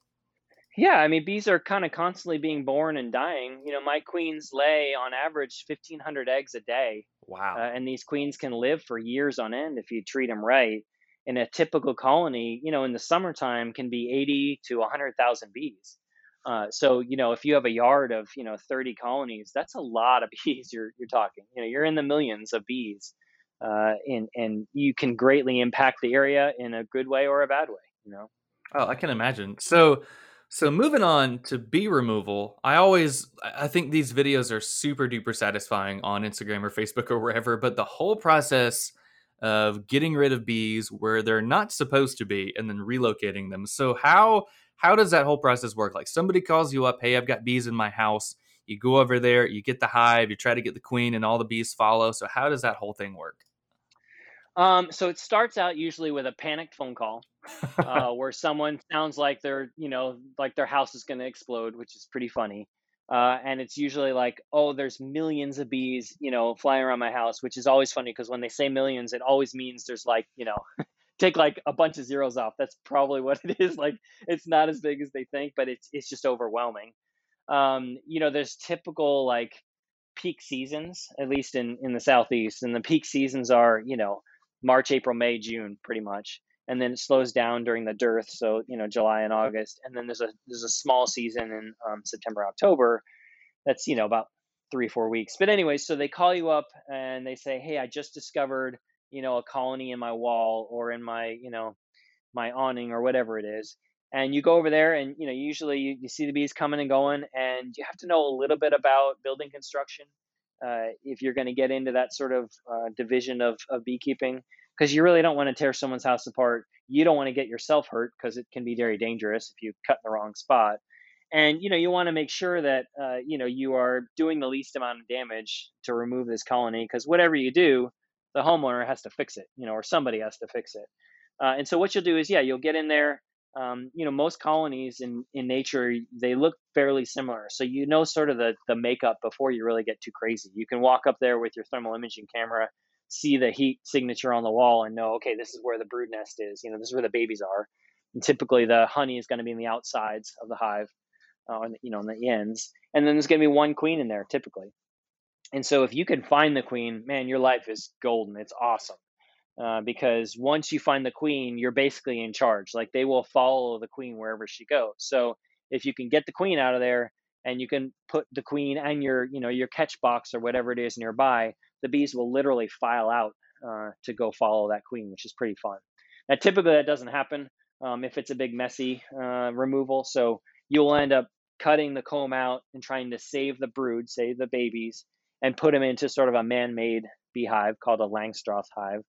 yeah, I mean, bees are kind of constantly being born and dying. You know, my queens lay on average 1,500 eggs a day. Wow. Uh, and these queens can live for years on end if you treat them right. In a typical colony, you know, in the summertime can be 80 to 100,000 bees. Uh, so, you know, if you have a yard of, you know, 30 colonies, that's a lot of bees you're, you're talking. You know, you're in the millions of bees. Uh, and, and you can greatly impact the area in a good way or a bad way, you know? Oh, I can imagine. So, so moving on to bee removal, I always I think these videos are super duper satisfying on Instagram or Facebook or wherever, but the whole process of getting rid of bees where they're not supposed to be and then relocating them. So how how does that whole process work? Like somebody calls you up, "Hey, I've got bees in my house. You go over there, you get the hive, you try to get the queen, and all the bees follow. So how does that whole thing work? Um, so it starts out usually with a panicked phone call, uh, where someone sounds like they're, you know, like their house is going to explode, which is pretty funny. Uh, and it's usually like, oh, there's millions of bees, you know, flying around my house, which is always funny because when they say millions, it always means there's like, you know, take like a bunch of zeros off. That's probably what it is. Like it's not as big as they think, but it's it's just overwhelming. Um, you know, there's typical like peak seasons, at least in in the southeast, and the peak seasons are, you know, March, April, May, June, pretty much. And then it slows down during the dearth, so you know July and August, and then there's a there's a small season in um, September, October. That's you know about three four weeks. But anyway, so they call you up and they say, hey, I just discovered you know a colony in my wall or in my you know my awning or whatever it is, and you go over there and you know usually you, you see the bees coming and going, and you have to know a little bit about building construction uh, if you're going to get into that sort of uh, division of, of beekeeping because you really don't want to tear someone's house apart. You don't want to get yourself hurt because it can be very dangerous if you cut in the wrong spot and you know you want to make sure that uh, you know you are doing the least amount of damage to remove this colony because whatever you do the homeowner has to fix it you know or somebody has to fix it. Uh, and so what you'll do is yeah you'll get in there um, you know most colonies in in nature they look fairly similar. So you know sort of the the makeup before you really get too crazy. You can walk up there with your thermal imaging camera see the heat signature on the wall and know okay this is where the brood nest is you know this is where the babies are. And typically the honey is going to be in the outsides of the hive uh, you know on the ends. And then there's going to be one queen in there typically and so if you can find the queen man your life is golden it's awesome uh, because once you find the queen, you're basically in charge. Like they will follow the queen wherever she goes. So if you can get the queen out of there and you can put the queen and your, you know, your catch box or whatever it is nearby, the bees will literally file out uh, to go follow that queen, which is pretty fun. Now, typically that doesn't happen um, if it's a big messy uh, removal. So you'll end up cutting the comb out and trying to save the brood, save the babies, and put them into sort of a man-made beehive called a Langstroth hive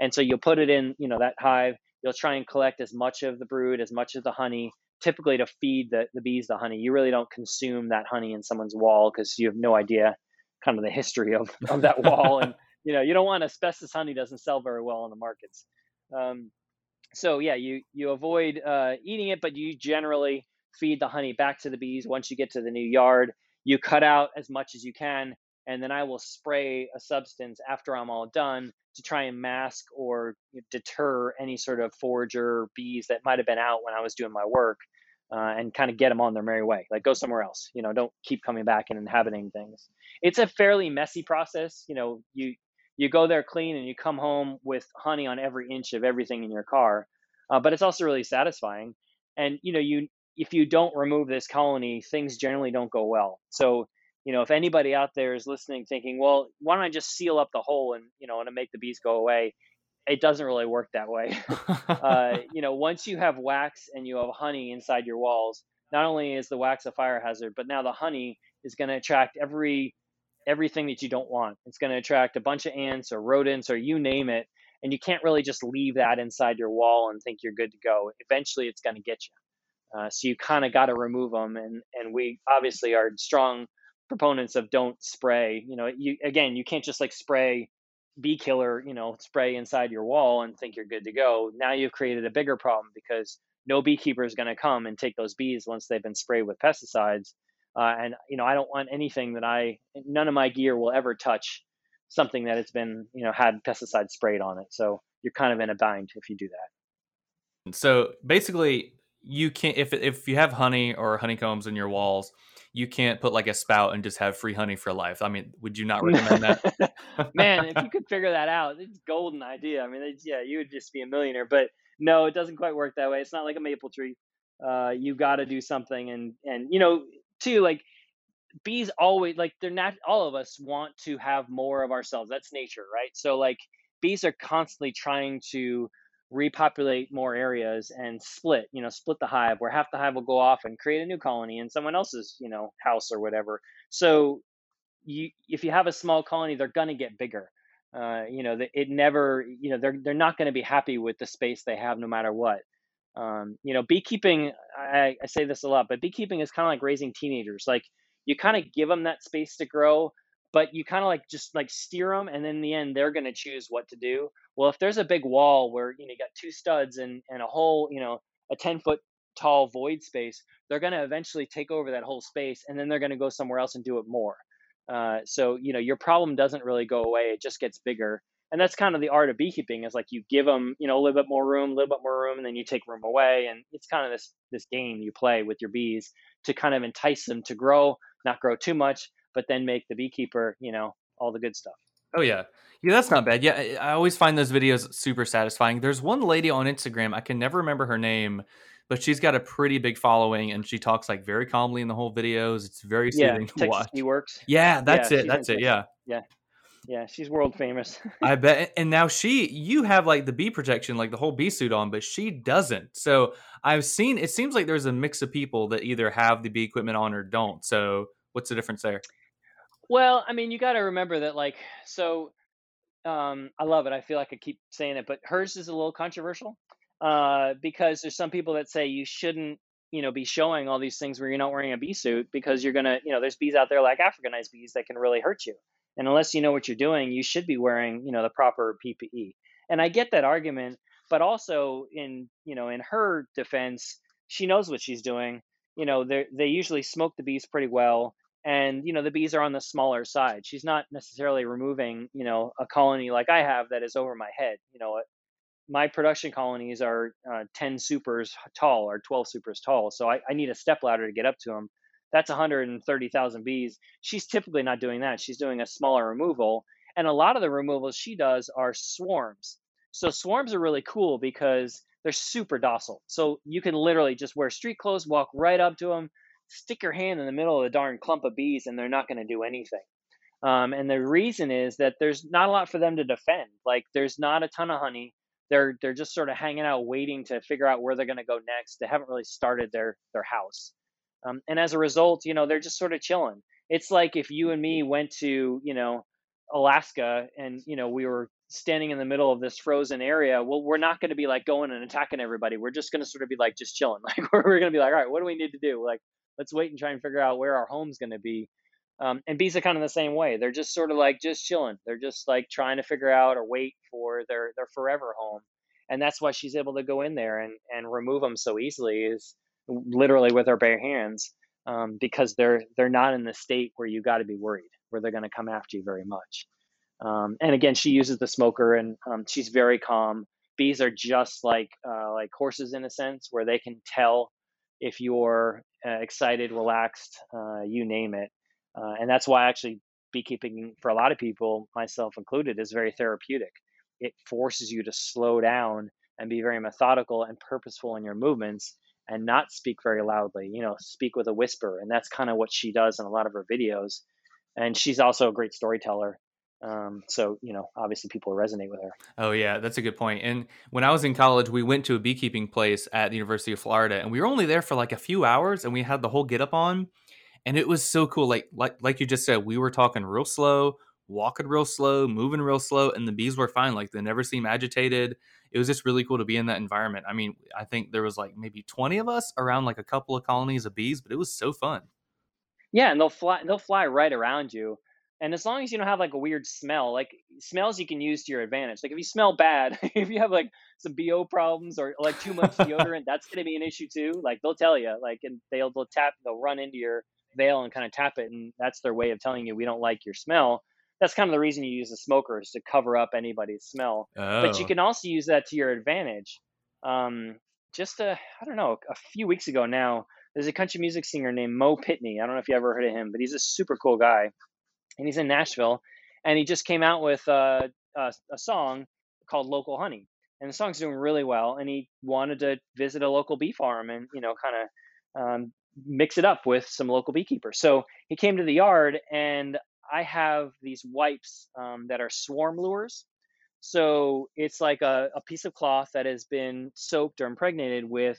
and so you'll put it in, you know, that hive. You'll try and collect as much of the brood, as much of the honey, typically to feed the, the bees the honey. You really don't consume that honey in someone's wall because you have no idea kind of the history of, of that wall. And, you know, you don't want asbestos honey doesn't sell very well in the markets. Um, so yeah, you, you avoid uh, eating it, but you generally feed the honey back to the bees once you get to the new yard. You cut out as much as you can, and then I will spray a substance after I'm all done to try and mask or deter any sort of forager bees that might have been out when I was doing my work uh, and kind of get them on their merry way. Like go somewhere else, you know, don't keep coming back and inhabiting things. It's a fairly messy process. You know, you, you go there clean and you come home with honey on every inch of everything in your car. Uh, but it's also really satisfying. And, you know, you, if you don't remove this colony, things generally don't go well. So you know, if anybody out there is listening thinking, well, why don't I just seal up the hole and, you know, and make the bees go away? It doesn't really work that way. uh, you know, once you have wax and you have honey inside your walls, not only is the wax a fire hazard, but now the honey is going to attract every everything that you don't want. It's going to attract a bunch of ants or rodents or you name it, and you can't really just leave that inside your wall and think you're good to go. Eventually, it's going to get you. Uh, so you kind of got to remove them, and and we obviously are strong proponents of don't spray. You know, you again, you can't just like spray bee killer, you know, spray inside your wall and think you're good to go. Now you've created a bigger problem because no beekeeper is going to come and take those bees once they've been sprayed with pesticides. Uh, and you know, I don't want anything that I, none of my gear will ever touch something that it's been, you know, had pesticide sprayed on it. So you're kind of in a bind if you do that. So basically, you can't if if you have honey or honeycombs in your walls, you can't put like a spout and just have free honey for life. I mean, would you not recommend that? Man, if you could figure that out, it's a golden idea. I mean, yeah, you would just be a millionaire. But no, it doesn't quite work that way. It's not like a maple tree. Uh, you got to do something, and and you know, too, like bees always like they're not. All of us want to have more of ourselves. That's nature, right? So like bees are constantly trying to repopulate more areas and split, you know, split the hive where half the hive will go off and create a new colony in someone else's, you know, house or whatever. So you, if you have a small colony, they're going to get bigger. Uh, you know, it never, you know, they're, they're not going to be happy with the space they have no matter what. Um, you know, beekeeping, I, I say this a lot, but beekeeping is kind of like raising teenagers. Like you kind of give them that space to grow, but you kind of like just like steer them, and then in the end they're going to choose what to do. Well, if there's a big wall where you know you got two studs and and a whole you know a 10 foot tall void space, they're going to eventually take over that whole space, and then they're going to go somewhere else and do it more. Uh, so you know your problem doesn't really go away; it just gets bigger and that's kind of the art of beekeeping is like you give them you know a little bit more room a little bit more room and then you take room away and it's kind of this this game you play with your bees to kind of entice them to grow not grow too much but then make the beekeeper you know all the good stuff oh yeah yeah that's not bad yeah i always find those videos super satisfying there's one lady on instagram i can never remember her name but she's got a pretty big following and she talks like very calmly in the whole videos it's very soothing yeah, to Texas watch Bee works yeah that's yeah, it that's it yeah yeah yeah, she's world famous. I bet. And now she, you have like the bee protection, like the whole bee suit on, but she doesn't. So I've seen. It seems like there's a mix of people that either have the bee equipment on or don't. So what's the difference there? Well, I mean, you got to remember that, like, so um, I love it. I feel like I keep saying it, but hers is a little controversial uh, because there's some people that say you shouldn't, you know, be showing all these things where you're not wearing a bee suit because you're gonna, you know, there's bees out there like Africanized bees that can really hurt you. And unless you know what you're doing, you should be wearing, you know, the proper PPE. And I get that argument, but also in, you know, in her defense, she knows what she's doing. You know, they they usually smoke the bees pretty well, and you know the bees are on the smaller side. She's not necessarily removing, you know, a colony like I have that is over my head. You know, my production colonies are uh, 10 supers tall or 12 supers tall, so I, I need a step ladder to get up to them that's 130,000 bees. She's typically not doing that. She's doing a smaller removal. And a lot of the removals she does are swarms. So swarms are really cool because they're super docile. So you can literally just wear street clothes, walk right up to them, stick your hand in the middle of the darn clump of bees, and they're not going to do anything. Um, and the reason is that there's not a lot for them to defend. Like there's not a ton of honey. They're they're just sort of hanging out, waiting to figure out where they're going to go next. They haven't really started their their house. Um, and as a result, you know, they're just sort of chilling. It's like if you and me went to, you know, Alaska and, you know, we were standing in the middle of this frozen area. Well, we're not going to be like going and attacking everybody. We're just going to sort of be like just chilling. Like we're, we're going to be like, all right, what do we need to do? Like, let's wait and try and figure out where our home's going to be. Um, and bees are kind of the same way. They're just sort of like just chilling. They're just like trying to figure out or wait for their their forever home. And that's why she's able to go in there and and remove them so easily. Is literally with our bare hands um, because they're they're not in the state where you got to be worried where they're going to come after you very much. Um, and again, she uses the smoker and um, she's very calm. Bees are just like uh, like horses in a sense, where they can tell if you're uh, excited, relaxed, uh, you name it. Uh, and that's why actually beekeeping for a lot of people, myself included, is very therapeutic. It forces you to slow down and be very methodical and purposeful in your movements and not speak very loudly, you know, speak with a whisper. And that's kind of what she does in a lot of her videos. And she's also a great storyteller. Um, so, you know, obviously people resonate with her. Oh, yeah, that's a good point. And when I was in college, we went to a beekeeping place at the University of Florida, and we were only there for like a few hours, and we had the whole get up on. And it was so cool. Like, like, like you just said, we were talking real slow, walking real slow, moving real slow, and the bees were fine. Like, they never seemed agitated it was just really cool to be in that environment. I mean, I think there was like maybe 20 of us around like a couple of colonies of bees, but it was so fun. Yeah, and they'll fly they'll fly right around you. And as long as you don't have like a weird smell, like smells you can use to your advantage. Like if you smell bad, if you have like some BO problems or like too much deodorant, that's going to be an issue too. Like they'll tell you, like, and they'll they'll tap, they'll run into your veil and kind of tap it, and that's their way of telling you we don't like your smell that's kind of the reason you use a smoker is to cover up anybody's smell. Oh. But you oh. can also use that to your advantage. Um, just a, I don't know, a few weeks ago now, there's a country music singer named Mo Pitney. I don't know if you ever heard of him, but he's a super cool guy, and he's in Nashville, and he just came out with uh, a, a song called "Local Honey," and the song's doing really well. And he wanted to visit a local bee farm and you know kind of um, mix it up with some local beekeepers. So he came to the yard, and I have these wipes um, that are swarm lures. So it's like a, a, piece of cloth that has been soaked or impregnated with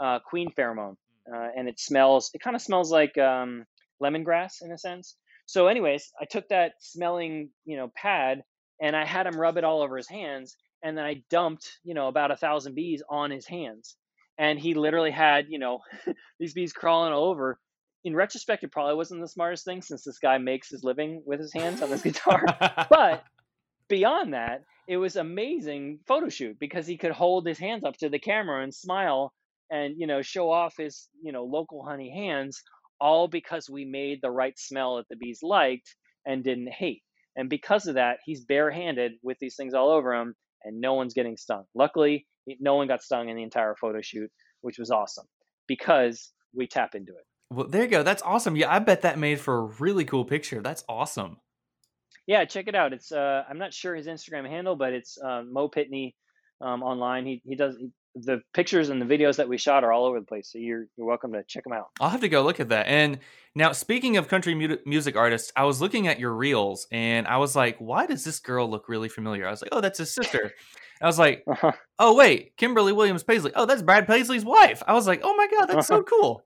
uh, queen pheromone, hmm. uh, and it smells. It kind of smells like um, lemongrass in a sense. So, anyways, I took that smelling, you know, pad and I had him rub it all over his hands, and then I dumped, you know, about a thousand bees on his hands, and he literally had, you know, these bees crawling all over in retrospect, it probably wasn't the smartest thing since this guy makes his living with his hands on this guitar. but beyond that, it was amazing photo shoot because he could hold his hands up to the camera and smile and you know show off his you know local honey hands all because we made the right smell that the bees liked and didn't hate. And because of that he's barehanded with these things all over him and no one's getting stung. Luckily no one got stung in the entire photo shoot which was awesome because we tap into it. Well there you go. That's awesome. Yeah i bet that made for a really cool picture. That's awesome. Yeah check it out. It's uh i'm not sure his instagram handle but it's uh, mo pitney um, online. He, he does the pictures and the videos that we shot are all over the place. So you're you're welcome to check them out. I'll have to go look at that. And now, speaking of country mu- music artists, I was looking at your reels and I was like, why does this girl look really familiar? I was like, oh, that's his sister. I was like, uh-huh. oh wait, Kimberly Williams Paisley. Oh, that's Brad Paisley's wife. I was like, oh my god, that's uh-huh. so cool.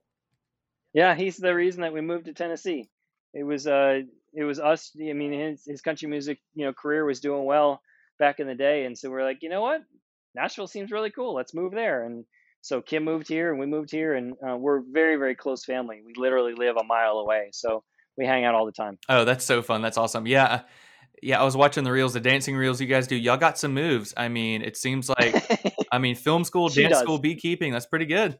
Yeah, he's the reason that we moved to Tennessee. It was uh, it was us. I mean, his his country music you know career was doing well back in the day, and so we're like, you know what, Nashville seems really cool. Let's move there. And so Kim moved here and we moved here and uh, we're very, very close family. We literally live a mile away. So we hang out all the time. Oh, that's so fun. That's awesome. Yeah. Yeah, I was watching the reels, the dancing reels you guys do. Y'all got some moves. I mean, it seems like, I mean, film school, dance does. school, beekeeping. That's pretty good.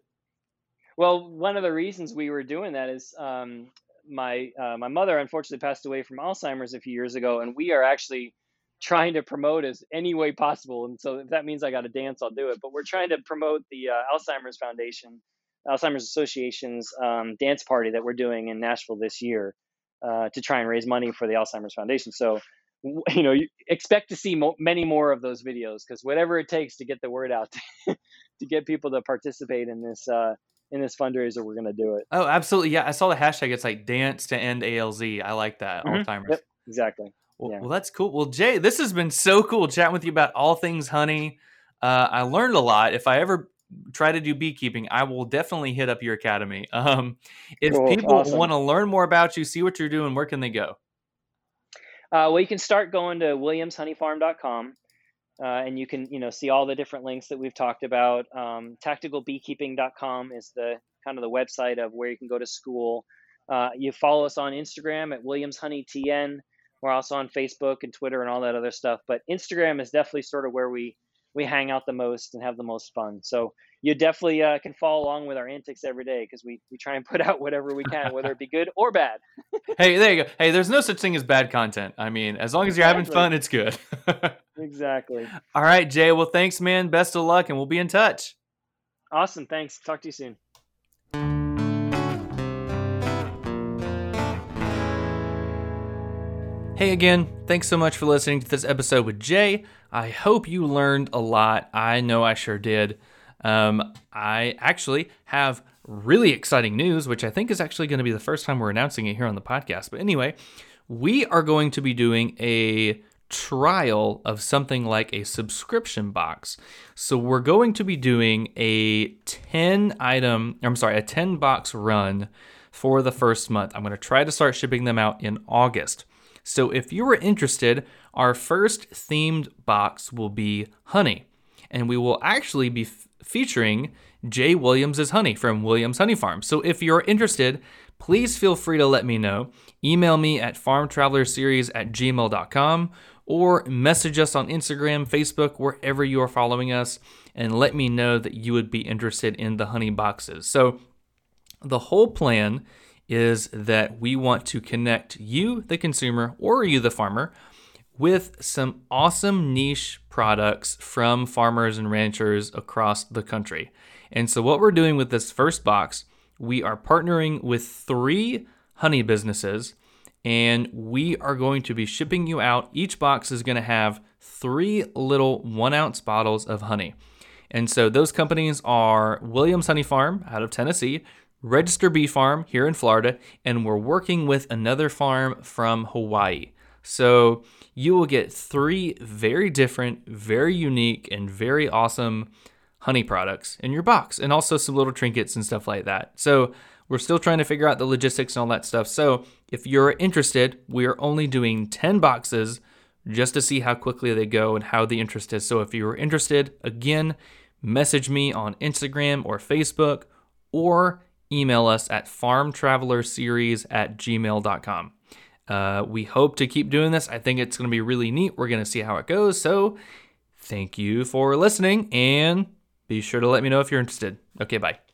Well, one of the reasons we were doing that is um, my uh, my mother unfortunately passed away from Alzheimer's a few years ago, and we are actually trying to promote as any way possible. And so if that means I got to dance, I'll do it. But we're trying to promote the uh, Alzheimer's Foundation, Alzheimer's Association's um, dance party that we're doing in Nashville this year uh, to try and raise money for the Alzheimer's Foundation. So you know, you expect to see mo- many more of those videos because whatever it takes to get the word out to get people to participate in this uh, in this fundraiser, we're going to do it. Oh, absolutely! Yeah, I saw the hashtag. It's like dance to end ALZ. I like that. Mm-hmm. Alzheimer's. Yep, exactly. Well, yeah. well, that's cool. Well, Jay, this has been so cool chatting with you about all things honey. Uh, I learned a lot. If I ever try to do beekeeping, I will definitely hit up your academy. Um, if cool. people awesome. want to learn more about you, see what you're doing, where can they go? Uh, well, you can start going to williamshoneyfarm.com. Uh, and you can, you know, see all the different links that we've talked about. Um, tacticalbeekeeping.com is the kind of the website of where you can go to school. Uh, you follow us on Instagram at williamshoneytn. We're also on Facebook and Twitter and all that other stuff. But Instagram is definitely sort of where we we hang out the most and have the most fun. So you definitely uh, can follow along with our antics every day because we, we try and put out whatever we can, whether it be good or bad. hey, there you go. Hey, there's no such thing as bad content. I mean, as long as you're having fun, it's good. exactly. All right, Jay. Well, thanks, man. Best of luck, and we'll be in touch. Awesome. Thanks. Talk to you soon. Hey again, thanks so much for listening to this episode with Jay. I hope you learned a lot. I know I sure did. Um, I actually have really exciting news, which I think is actually going to be the first time we're announcing it here on the podcast. But anyway, we are going to be doing a trial of something like a subscription box. So we're going to be doing a 10 item, I'm sorry, a 10 box run for the first month. I'm going to try to start shipping them out in August. So if you are interested, our first themed box will be honey, and we will actually be f- featuring Jay Williams' honey from Williams Honey Farm. So if you're interested, please feel free to let me know. Email me at farmtravelerseries at gmail.com or message us on Instagram, Facebook, wherever you are following us, and let me know that you would be interested in the honey boxes. So the whole plan is that we want to connect you, the consumer, or you, the farmer, with some awesome niche products from farmers and ranchers across the country. And so, what we're doing with this first box, we are partnering with three honey businesses, and we are going to be shipping you out. Each box is going to have three little one ounce bottles of honey. And so, those companies are Williams Honey Farm out of Tennessee, Register Bee Farm here in Florida, and we're working with another farm from Hawaii. So you will get three very different, very unique, and very awesome honey products in your box, and also some little trinkets and stuff like that. So we're still trying to figure out the logistics and all that stuff. So if you're interested, we are only doing 10 boxes just to see how quickly they go and how the interest is. So if you're interested, again, message me on Instagram or Facebook or email us at farmtravelerseries at gmail.com. Uh, we hope to keep doing this. I think it's going to be really neat. We're going to see how it goes. So, thank you for listening and be sure to let me know if you're interested. Okay, bye.